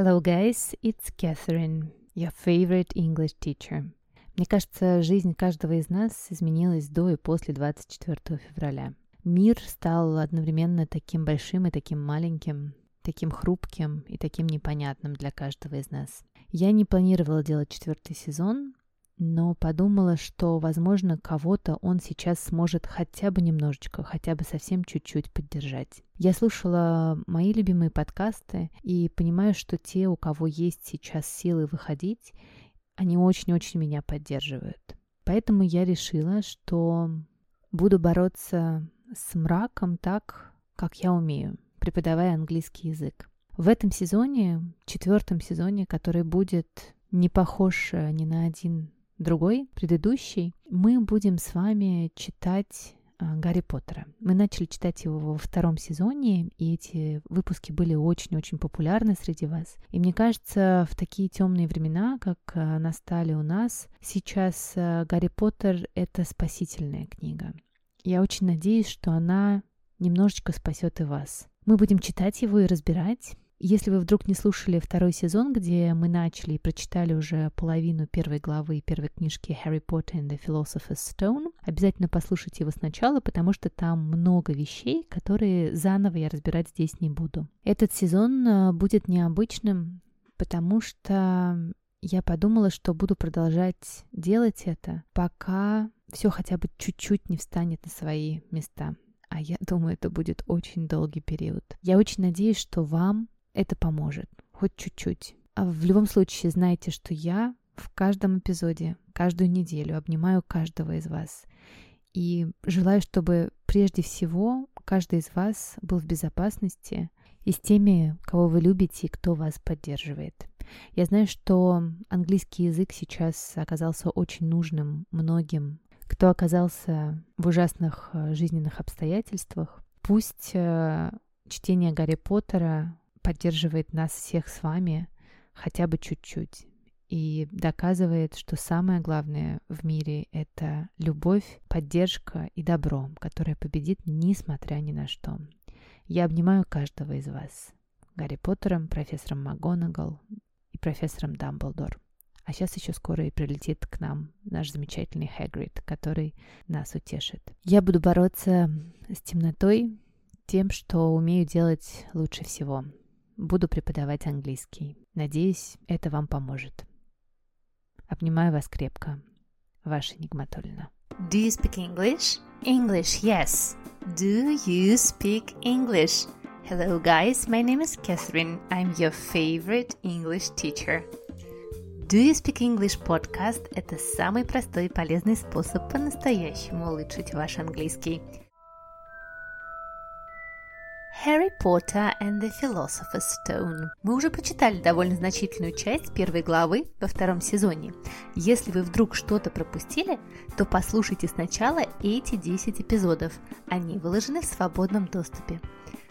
Hello, guys, it's Catherine, your favorite English teacher. Мне кажется, жизнь каждого из нас изменилась до и после 24 февраля. Мир стал одновременно таким большим и таким маленьким, таким хрупким и таким непонятным для каждого из нас. Я не планировала делать четвертый сезон, но подумала, что, возможно, кого-то он сейчас сможет хотя бы немножечко, хотя бы совсем чуть-чуть поддержать. Я слушала мои любимые подкасты и понимаю, что те, у кого есть сейчас силы выходить, они очень-очень меня поддерживают. Поэтому я решила, что буду бороться с мраком так, как я умею, преподавая английский язык. В этом сезоне, четвертом сезоне, который будет не похож э, ни на один другой, предыдущий, мы будем с вами читать а, Гарри Поттера. Мы начали читать его во втором сезоне, и эти выпуски были очень-очень популярны среди вас. И мне кажется, в такие темные времена, как а, настали у нас, сейчас а, Гарри Поттер — это спасительная книга. Я очень надеюсь, что она немножечко спасет и вас. Мы будем читать его и разбирать. Если вы вдруг не слушали второй сезон, где мы начали и прочитали уже половину первой главы первой книжки «Harry Potter and the Philosopher's Stone», обязательно послушайте его сначала, потому что там много вещей, которые заново я разбирать здесь не буду. Этот сезон э, будет необычным, потому что я подумала, что буду продолжать делать это, пока все хотя бы чуть-чуть не встанет на свои места. А я думаю, это будет очень долгий период. Я очень надеюсь, что вам это поможет, хоть чуть-чуть. А в любом случае знайте, что я в каждом эпизоде, каждую неделю обнимаю каждого из вас. И желаю, чтобы прежде всего каждый из вас был в безопасности и с теми, кого вы любите и кто вас поддерживает. Я знаю, что английский язык сейчас оказался очень нужным многим, кто оказался в ужасных э, жизненных обстоятельствах. Пусть э, чтение Гарри Поттера поддерживает нас всех с вами хотя бы чуть-чуть и доказывает, что самое главное в мире — это любовь, поддержка и добро, которое победит несмотря ни на что. Я обнимаю каждого из вас. Гарри Поттером, профессором МакГонагал и профессором Дамблдор. А сейчас еще скоро и прилетит к нам наш замечательный Хагрид, который нас утешит. Я буду бороться с темнотой тем, что умею делать лучше всего — Буду преподавать английский. Надеюсь, это вам поможет. Обнимаю вас крепко. Ваша Нигматульна. Do you speak English? English, yes. Do you speak English? Hello, guys. My name is Catherine. I'm your favorite English teacher. Do You Speak English podcast – это самый простой и полезный способ по-настоящему улучшить ваш английский. Harry Potter and the Philosopher's Stone. Мы уже прочитали довольно значительную часть первой главы во втором сезоне. Если вы вдруг что-то пропустили, то послушайте сначала эти 10 эпизодов. Они выложены в свободном доступе.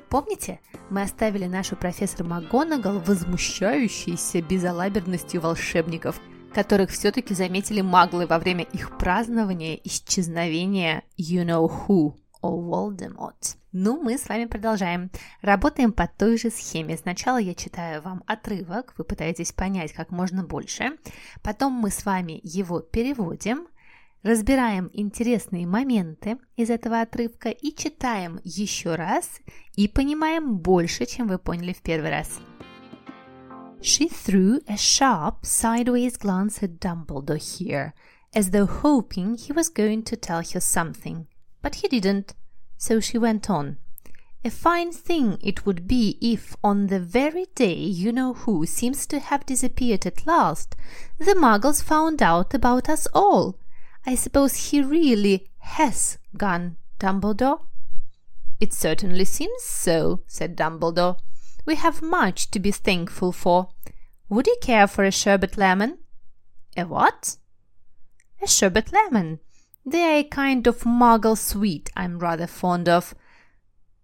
Помните, мы оставили нашу профессор МакГонагал возмущающейся безалаберностью волшебников, которых все-таки заметили маглы во время их празднования исчезновения You Know Who о Волдеморт. Ну, мы с вами продолжаем. Работаем по той же схеме. Сначала я читаю вам отрывок, вы пытаетесь понять как можно больше. Потом мы с вами его переводим, разбираем интересные моменты из этого отрывка и читаем еще раз и понимаем больше, чем вы поняли в первый раз. She threw a sharp, sideways glance at Dumbledore here, as though hoping he was going to tell her something. But he didn't, so she went on. A fine thing it would be if, on the very day you know who seems to have disappeared at last, the muggles found out about us all. I suppose he really has gone, Dumbledore? It certainly seems so, said Dumbledore. We have much to be thankful for. Would you care for a sherbet lemon? A what? A sherbet lemon, they're a kind of muggle sweet I'm rather fond of.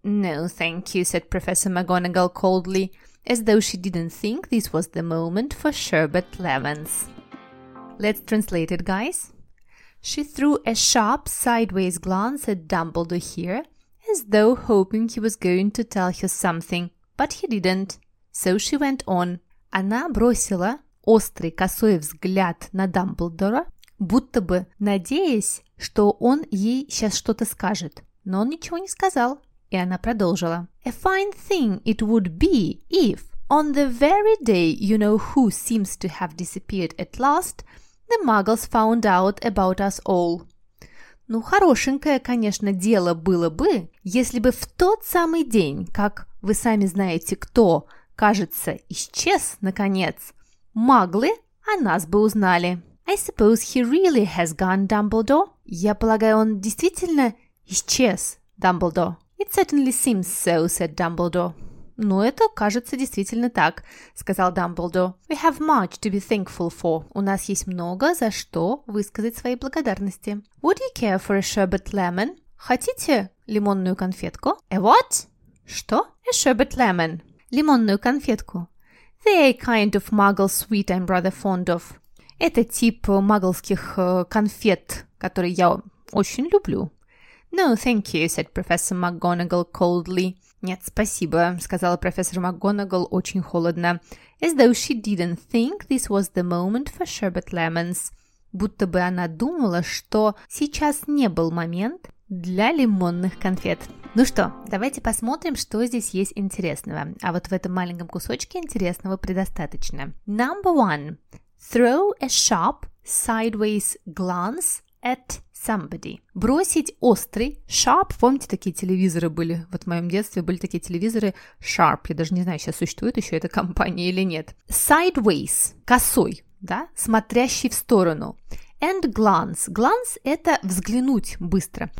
No, thank you, said Professor McGonagall coldly, as though she didn't think this was the moment for sherbet lemons. Let's translate it, guys. She threw a sharp sideways glance at Dumbledore here, as though hoping he was going to tell her something, but he didn't. So she went on. Она бросила острый косой взгляд на Дамблдора, будто бы надеясь, что он ей сейчас что-то скажет. Но он ничего не сказал, и она продолжила. A fine thing it would be if, on the very day you know who seems to have disappeared at last, the muggles found out about us all. Ну, хорошенькое, конечно, дело было бы, если бы в тот самый день, как вы сами знаете кто, кажется, исчез, наконец, маглы о нас бы узнали. I suppose he really has gone, Dumbledore. Я полагаю, он действительно исчез, Дамблдор. It certainly seems so, said Dumbledore. «Ну, это кажется действительно так», — сказал Дамблдор. «We have much to be thankful for. У нас есть много за что высказать свои благодарности. Would you care for a sherbet lemon? Хотите лимонную конфетку? A what? Что? A sherbet lemon. Лимонную конфетку. They're a kind of muggle sweet I'm rather fond of. Это тип маглских конфет, которые я очень люблю. No, thank you, said Professor McGonagall coldly. «Нет, спасибо», — сказала профессор МакГонагал очень холодно. «As though she didn't think this was the moment for sherbet lemons». Будто бы она думала, что сейчас не был момент для лимонных конфет. Ну что, давайте посмотрим, что здесь есть интересного. А вот в этом маленьком кусочке интересного предостаточно. Number one. Throw a sharp sideways glance at somebody. Бросить острый, sharp, помните, такие телевизоры были, вот в моем детстве были такие телевизоры sharp, я даже не знаю, сейчас существует еще эта компания или нет. Sideways, косой, да, смотрящий в сторону. And glance. Glance – это взглянуть быстро.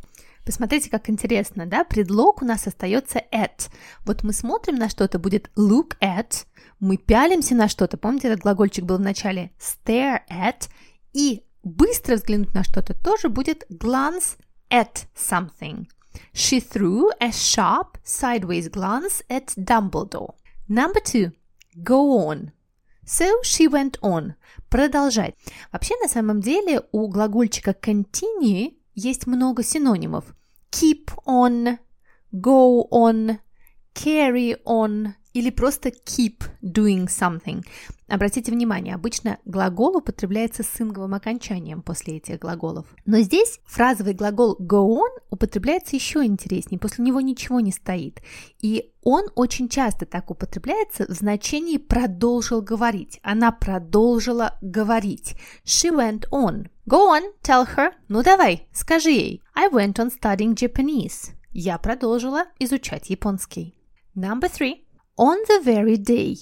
Посмотрите, как интересно, да? Предлог у нас остается at. Вот мы смотрим на что-то, будет look at, мы пялимся на что-то. Помните, этот глагольчик был в начале stare at, и быстро взглянуть на что-то тоже будет glance at something. She threw a sharp sideways glance at Dumbledore. Number two, go on. So she went on. Продолжать. Вообще, на самом деле, у глагольчика continue есть много синонимов. Keep on, go on, carry on, или просто keep doing something. Обратите внимание, обычно глагол употребляется с инговым окончанием после этих глаголов. Но здесь фразовый глагол go on употребляется еще интереснее, после него ничего не стоит. И он очень часто так употребляется в значении продолжил говорить. Она продолжила говорить. She went on. Go on, tell her. Ну давай, скажи ей. I went on studying Japanese. Я продолжила изучать японский. Number three. On the very day.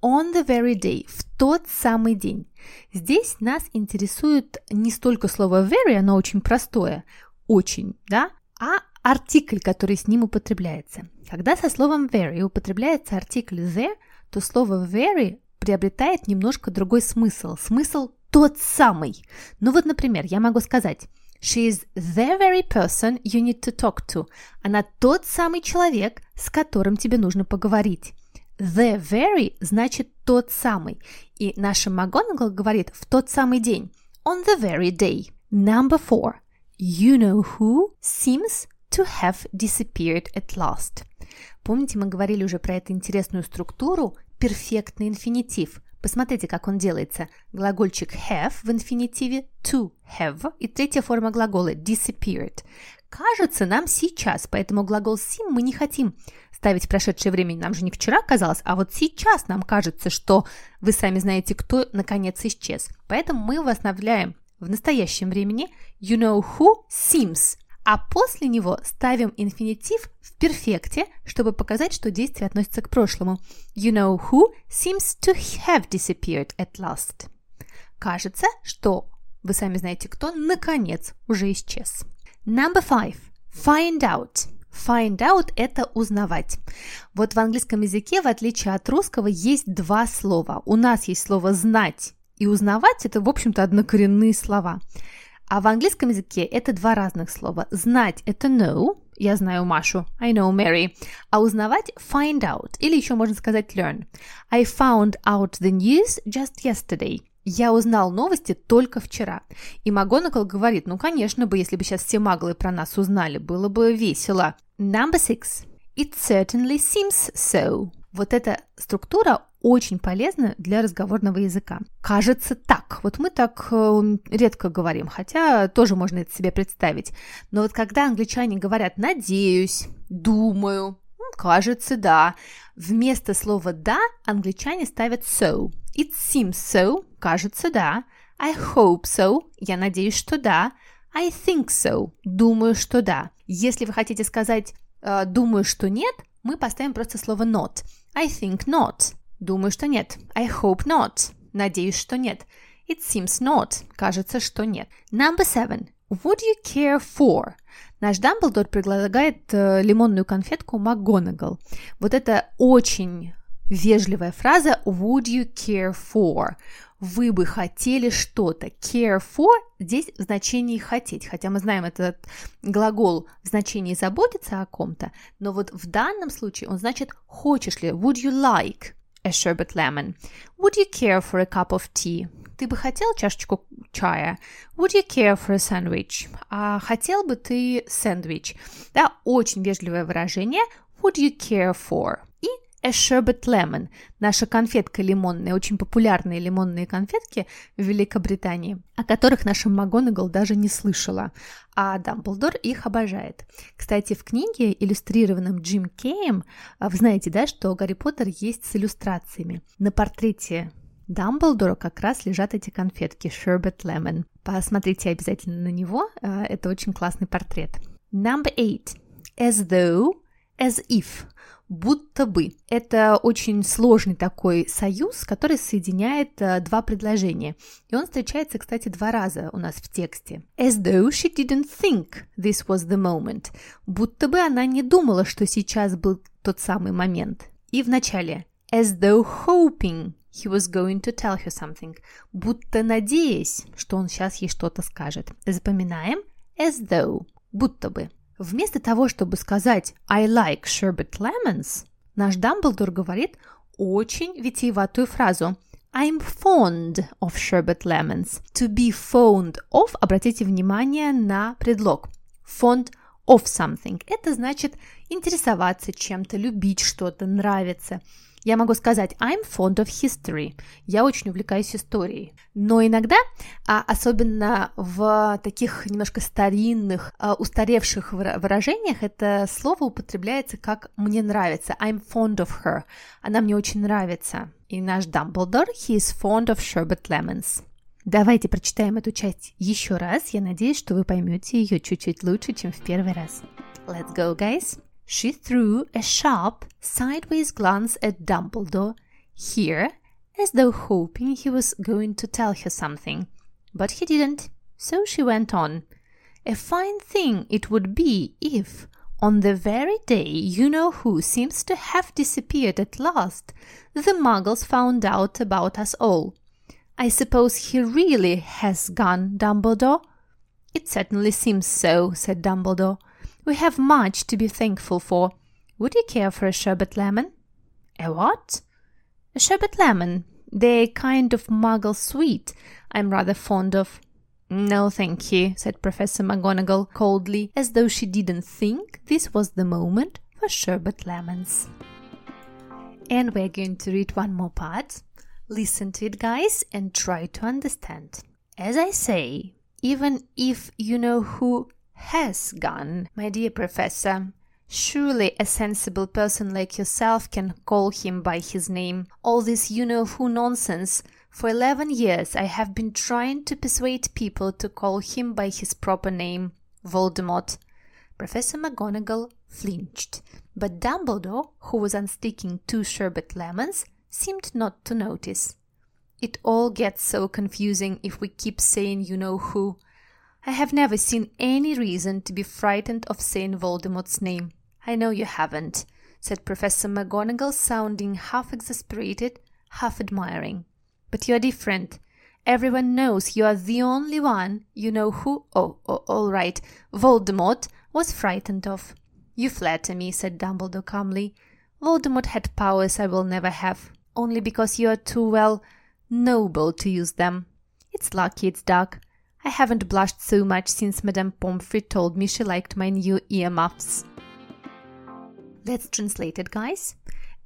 On the very day. В тот самый день. Здесь нас интересует не столько слово very, оно очень простое, очень, да, а артикль, который с ним употребляется. Когда со словом very употребляется артикль the, то слово very приобретает немножко другой смысл. Смысл тот самый. Ну вот, например, я могу сказать She is the very person you need to talk to. Она тот самый человек, с которым тебе нужно поговорить. The very значит тот самый. И наша МакГонагал говорит в тот самый день. On the very day. Number four. You know who seems to have disappeared at last. Помните, мы говорили уже про эту интересную структуру перфектный инфинитив. Посмотрите, как он делается. Глагольчик have в инфинитиве to have и третья форма глагола disappeared. Кажется нам сейчас, поэтому глагол sim мы не хотим ставить прошедшее время. Нам же не вчера казалось, а вот сейчас нам кажется, что вы сами знаете, кто наконец исчез. Поэтому мы оставляем в настоящем времени. You know who seems а после него ставим инфинитив в перфекте, чтобы показать, что действие относится к прошлому. You know who seems to have disappeared at last. Кажется, что вы сами знаете кто, наконец, уже исчез. Number five. Find out. Find out – это узнавать. Вот в английском языке, в отличие от русского, есть два слова. У нас есть слово «знать» и «узнавать» – это, в общем-то, однокоренные слова. А в английском языке это два разных слова. Знать – это know, я знаю Машу, I know Mary, а узнавать – find out, или еще можно сказать learn. I found out the news just yesterday. Я узнал новости только вчера. И МакГонагал говорит, ну, конечно бы, если бы сейчас все маглы про нас узнали, было бы весело. Number six. It certainly seems so. Вот эта структура очень полезно для разговорного языка. Кажется так. Вот мы так э, редко говорим, хотя тоже можно это себе представить. Но вот когда англичане говорят «надеюсь», «думаю», кажется, да. Вместо слова «да» англичане ставят «so». It seems so, кажется, да. I hope so, я надеюсь, что да. I think so, думаю, что да. Если вы хотите сказать э, «думаю, что нет», мы поставим просто слово not. I think not. Думаю, что нет. I hope not. Надеюсь, что нет. It seems not. Кажется, что нет. Number seven. Would you care for? Наш Дамблдор предлагает э, лимонную конфетку МакГонагал. Вот это очень вежливая фраза «Would you care for?» Вы бы хотели что-то. Care for здесь в значении хотеть, хотя мы знаем этот глагол в значении заботиться о ком-то, но вот в данном случае он значит хочешь ли. Would you like a sherbet lemon? Would you care for a cup of tea? Ты бы хотел чашечку чая? Would you care for a sandwich? А хотел бы ты сэндвич? Да, очень вежливое выражение. Would you care for? Sherbet lemon. Наша конфетка лимонная, очень популярные лимонные конфетки в Великобритании, о которых наша МакГонагал даже не слышала, а Дамблдор их обожает. Кстати, в книге, иллюстрированном Джим Кейм, а, вы знаете, да, что Гарри Поттер есть с иллюстрациями. На портрете Дамблдора как раз лежат эти конфетки Sherbet Lemon. Посмотрите обязательно на него, э, это очень классный портрет. Number eight. As though, as if. Будто бы. Это очень сложный такой союз, который соединяет э, два предложения. И он встречается, кстати, два раза у нас в тексте. As though she didn't think this was the moment. Будто бы она не думала, что сейчас был тот самый момент. И в начале. As though hoping He was going to tell her something. Будто надеясь, что он сейчас ей что-то скажет. Запоминаем as though. Будто бы. Вместо того, чтобы сказать I like sherbet lemons, наш Дамблдор говорит очень витиеватую фразу I'm fond of sherbet lemons. To be fond of, обратите внимание на предлог. Fond of something. Это значит интересоваться чем-то, любить что-то, нравиться. Я могу сказать I'm fond of history. Я очень увлекаюсь историей. Но иногда, а особенно в таких немножко старинных, а, устаревших выражениях, это слово употребляется как «мне нравится». I'm fond of her. Она мне очень нравится. И наш Дамблдор, he is fond of sherbet lemons. Давайте прочитаем эту часть еще раз. Я надеюсь, что вы поймете ее чуть-чуть лучше, чем в первый раз. Let's go, guys! She threw a sharp, sideways glance at Dumbledore here, as though hoping he was going to tell her something. But he didn't, so she went on. A fine thing it would be if, on the very day you know who seems to have disappeared at last, the muggles found out about us all. I suppose he really has gone, Dumbledore? It certainly seems so, said Dumbledore. We have much to be thankful for. Would you care for a sherbet lemon? A what? A sherbet lemon. They're kind of muggle sweet. I'm rather fond of. No, thank you, said Professor McGonagall coldly, as though she didn't think this was the moment for sherbet lemons. And we're going to read one more part. Listen to it, guys, and try to understand. As I say, even if you know who has gone, my dear professor. Surely a sensible person like yourself can call him by his name. All this you know who nonsense. For eleven years I have been trying to persuade people to call him by his proper name, Voldemort. Professor McGonagall flinched, but Dumbledore, who was unsticking two sherbet lemons, seemed not to notice. It all gets so confusing if we keep saying you know who. I have never seen any reason to be frightened of saying Voldemort's name. I know you haven't, said Professor McGonagall, sounding half exasperated, half admiring. But you're different. Everyone knows you are the only one you know who, oh, oh all right, Voldemort was frightened of. You flatter me, said Dumbledore calmly. Voldemort had powers I will never have, only because you are too well noble to use them. It's lucky it's dark. I haven't blushed so much since Madame Pomfrey told me she liked my new earmuffs. Let's translate it, guys.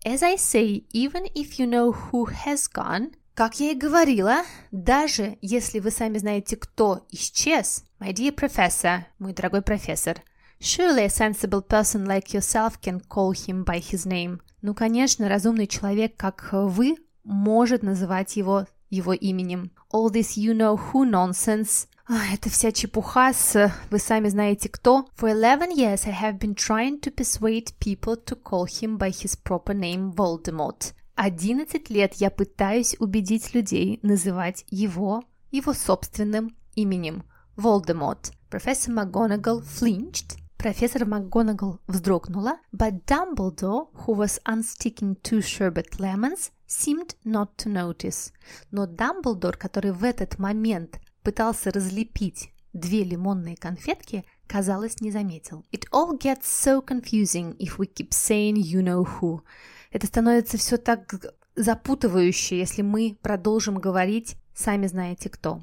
As I say, even if you know who has gone, как я и говорила, даже если вы сами знаете, кто исчез, my dear professor, мой дорогой профессор, surely a sensible person like yourself can call him by his name. Ну, конечно, разумный человек, как вы, может называть его его именем. All this you know who nonsense. Это вся чепуха с «вы сами знаете кто». For 11 years I have been trying to persuade people to call him by his proper name Voldemort. 11 лет я пытаюсь убедить людей называть его его собственным именем – Волдеморт. Профессор МакГонагал flinched. Профессор МакГонагал вздрогнула, but Dumbledore, who was unsticking two sherbet lemons, seemed not to notice. Но Дамблдор, который в этот момент пытался разлепить две лимонные конфетки, казалось, не заметил. It all gets so confusing if we keep saying you know who. Это становится все так запутывающе, если мы продолжим говорить «сами знаете кто».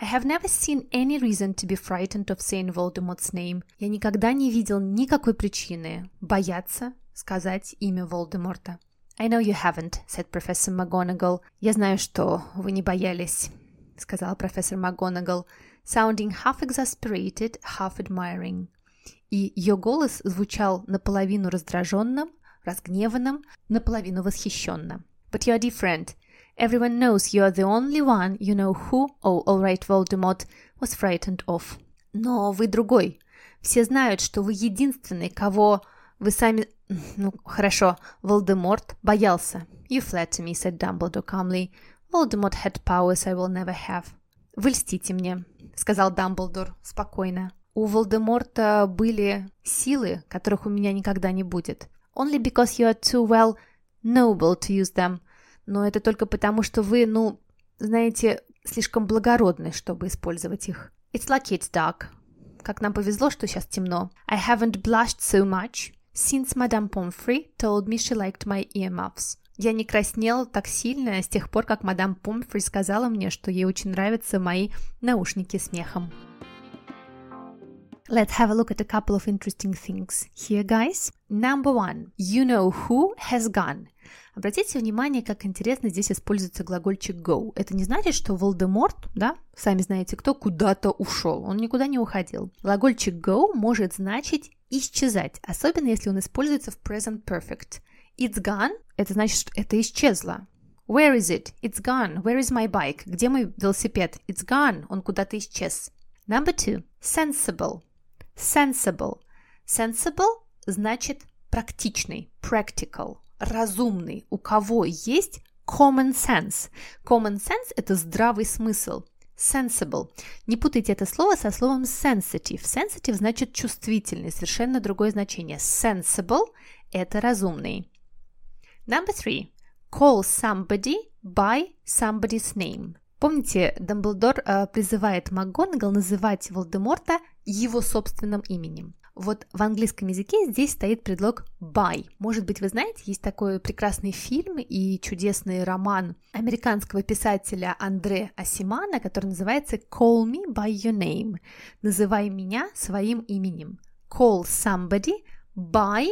I have never seen any reason to be frightened of saying Voldemort's name. Я никогда не видел никакой причины бояться сказать имя Волдеморта. I know you haven't, said Professor McGonagall. Я знаю, что вы не боялись, сказал профессор МакГонагал, sounding half exasperated, half admiring. И ее голос звучал наполовину раздраженным, разгневанным, наполовину восхищенно. But you're different. Everyone knows you're the only one you know who, oh, all right, Voldemort, was frightened of. Но вы другой. Все знают, что вы единственный, кого вы сами... Ну, хорошо, Волдеморт боялся. You flatter me, said Dumbledore calmly. Voldemort had powers I will never have. Вы льстите мне, сказал Дамблдор спокойно. У Волдеморта были силы, которых у меня никогда не будет. only because you are too well noble to use them. Но это только потому, что вы, ну, знаете, слишком благородны, чтобы использовать их. It's lucky it's dark. Как нам повезло, что сейчас темно. I haven't blushed so much since Madame Pomfrey told me she liked my earmuffs. Я не краснел так сильно с тех пор, как мадам Помфри сказала мне, что ей очень нравятся мои наушники с мехом. Let's have a look at a couple of interesting things here, guys. Number one. You know who has gone. Обратите внимание, как интересно здесь используется глагольчик go. Это не значит, что Волдеморт, да, сами знаете кто, куда-то ушел. Он никуда не уходил. Глагольчик go может значить исчезать, особенно если он используется в present perfect. It's gone – это значит, что это исчезло. Where is it? It's gone. Where is my bike? Где мой велосипед? It's gone. Он куда-то исчез. Number two. Sensible. Sensible. Sensible значит практичный, practical, разумный, у кого есть common sense. Common sense – это здравый смысл. Sensible. Не путайте это слово со словом sensitive. Sensitive значит чувствительный, совершенно другое значение. Sensible – это разумный. Number three. Call somebody by somebody's name. Помните, Дамблдор э, призывает МакГонагал называть Волдеморта его собственным именем. Вот в английском языке здесь стоит предлог by. Может быть, вы знаете, есть такой прекрасный фильм и чудесный роман американского писателя Андре Асимана, который называется Call Me By Your Name. Называй меня своим именем. Call somebody by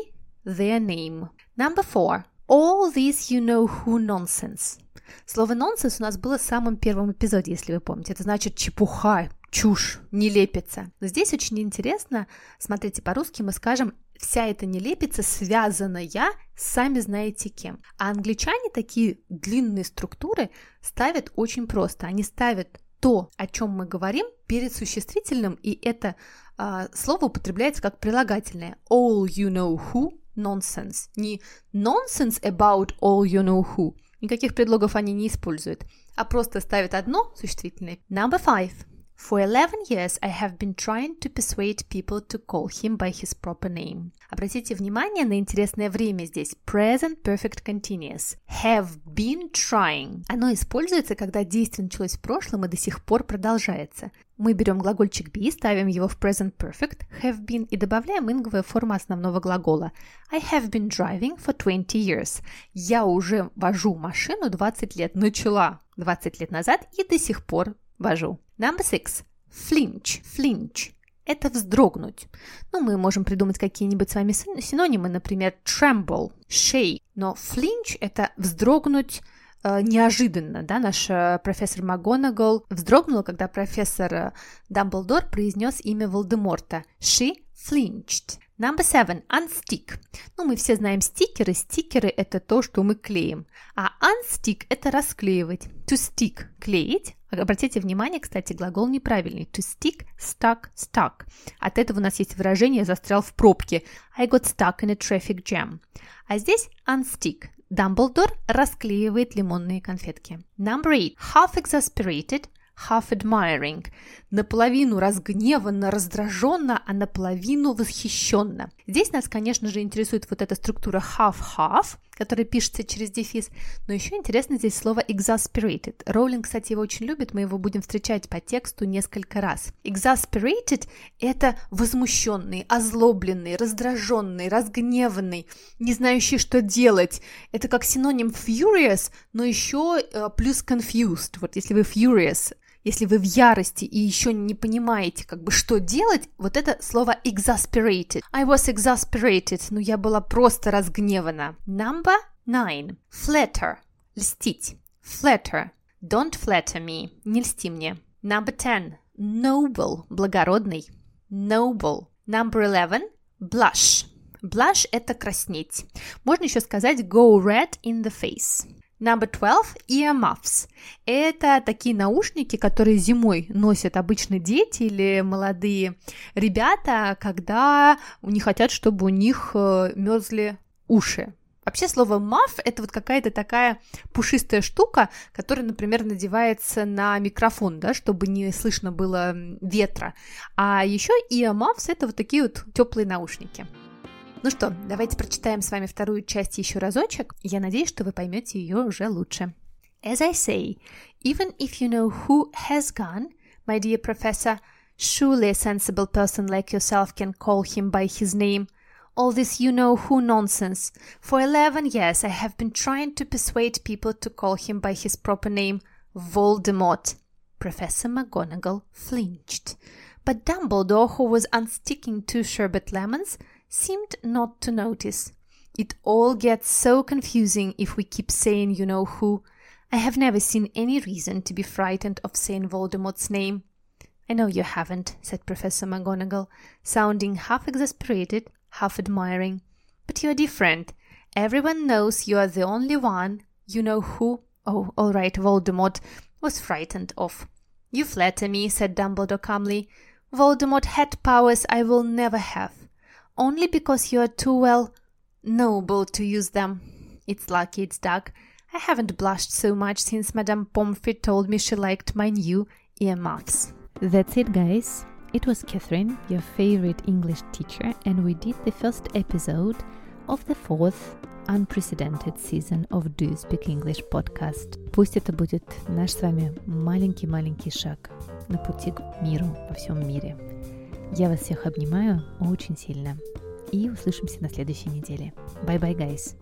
their name. Number four. All this you know who nonsense. Слово «нонсенс» у нас было в самом первом эпизоде, если вы помните. Это значит чепуха, чушь, нелепица. Но здесь очень интересно, смотрите, по-русски мы скажем вся эта нелепица связанная, сами знаете кем. А англичане такие длинные структуры ставят очень просто. Они ставят то, о чем мы говорим, перед существительным, и это а, слово употребляется как прилагательное. All you know who nonsense. Не nonsense about all you know who. Никаких предлогов они не используют, а просто ставят одно существительное. Number five. For 11 years I have been trying to persuade people to call him by his proper name. Обратите внимание на интересное время здесь. Present Perfect Continuous. Have been trying. Оно используется, когда действие началось в прошлом и до сих пор продолжается. Мы берем глагольчик be, ставим его в present perfect, have been, и добавляем инговую форму основного глагола. I have been driving for 20 years. Я уже вожу машину 20 лет. Начала 20 лет назад и до сих пор вожу. Number six. Flinch. Flinch. это вздрогнуть. Ну, мы можем придумать какие-нибудь с вами синонимы, например, tremble, shake, но flinch – это вздрогнуть э, неожиданно, да, наш э, профессор МакГонагал вздрогнула, когда профессор э, Дамблдор произнес имя Волдеморта. She flinched. Number seven. Unstick. Ну, мы все знаем стикеры. Стикеры – это то, что мы клеим. А unstick – это расклеивать. To stick – клеить. Обратите внимание, кстати, глагол неправильный. To stick, stuck, stuck. От этого у нас есть выражение «застрял в пробке». I got stuck in a traffic jam. А здесь unstick. Дамблдор расклеивает лимонные конфетки. Number eight. Half exasperated – half admiring, наполовину разгневанно, раздраженно, а наполовину восхищенно. Здесь нас, конечно же, интересует вот эта структура half-half, которая пишется через дефис, но еще интересно здесь слово exasperated. Роулинг, кстати, его очень любит, мы его будем встречать по тексту несколько раз. Exasperated – это возмущенный, озлобленный, раздраженный, разгневанный, не знающий, что делать. Это как синоним furious, но еще э, плюс confused. Вот если вы furious, если вы в ярости и еще не понимаете, как бы, что делать, вот это слово exasperated. I was exasperated. Ну, я была просто разгневана. Number nine. Flatter. Льстить. Flatter. Don't flatter me. Не льсти мне. Number ten. Noble. Благородный. Noble. Number eleven. Blush. Blush – это краснеть. Можно еще сказать go red in the face. Number 12 – earmuffs. Это такие наушники, которые зимой носят обычно дети или молодые ребята, когда не хотят, чтобы у них э, мерзли уши. Вообще слово muff – это вот какая-то такая пушистая штука, которая, например, надевается на микрофон, да, чтобы не слышно было ветра. А еще earmuffs – это вот такие вот теплые наушники. Ну что, давайте прочитаем с вами вторую часть еще разочек. Я надеюсь, что вы поймете ее уже лучше. As I say, even if you know who has gone, my dear professor, surely a sensible person like yourself can call him by his name. All this you know who nonsense. For eleven years I have been trying to persuade people to call him by his proper name, Voldemort. Professor McGonagall flinched. But Dumbledore, who was unsticking two sherbet lemons, seemed not to notice. It all gets so confusing if we keep saying you know who. I have never seen any reason to be frightened of saying Voldemort's name. I know you haven't, said Professor McGonagall, sounding half exasperated, half admiring. But you're different. Everyone knows you are the only one. You know who, oh, all right, Voldemort, was frightened of. You flatter me, said Dumbledore calmly. Voldemort had powers I will never have only because you are too well noble to use them. It's lucky it's dark. I haven't blushed so much since Madame Pomfrey told me she liked my new earmuffs. That's it, guys. It was Catherine, your favorite English teacher, and we did the first episode of the fourth unprecedented season of Do You Speak English podcast. Пусть это будет наш с вами маленький-маленький шаг на пути к миру во всем мире. Я вас всех обнимаю очень сильно. И услышимся на следующей неделе. Bye bye, guys.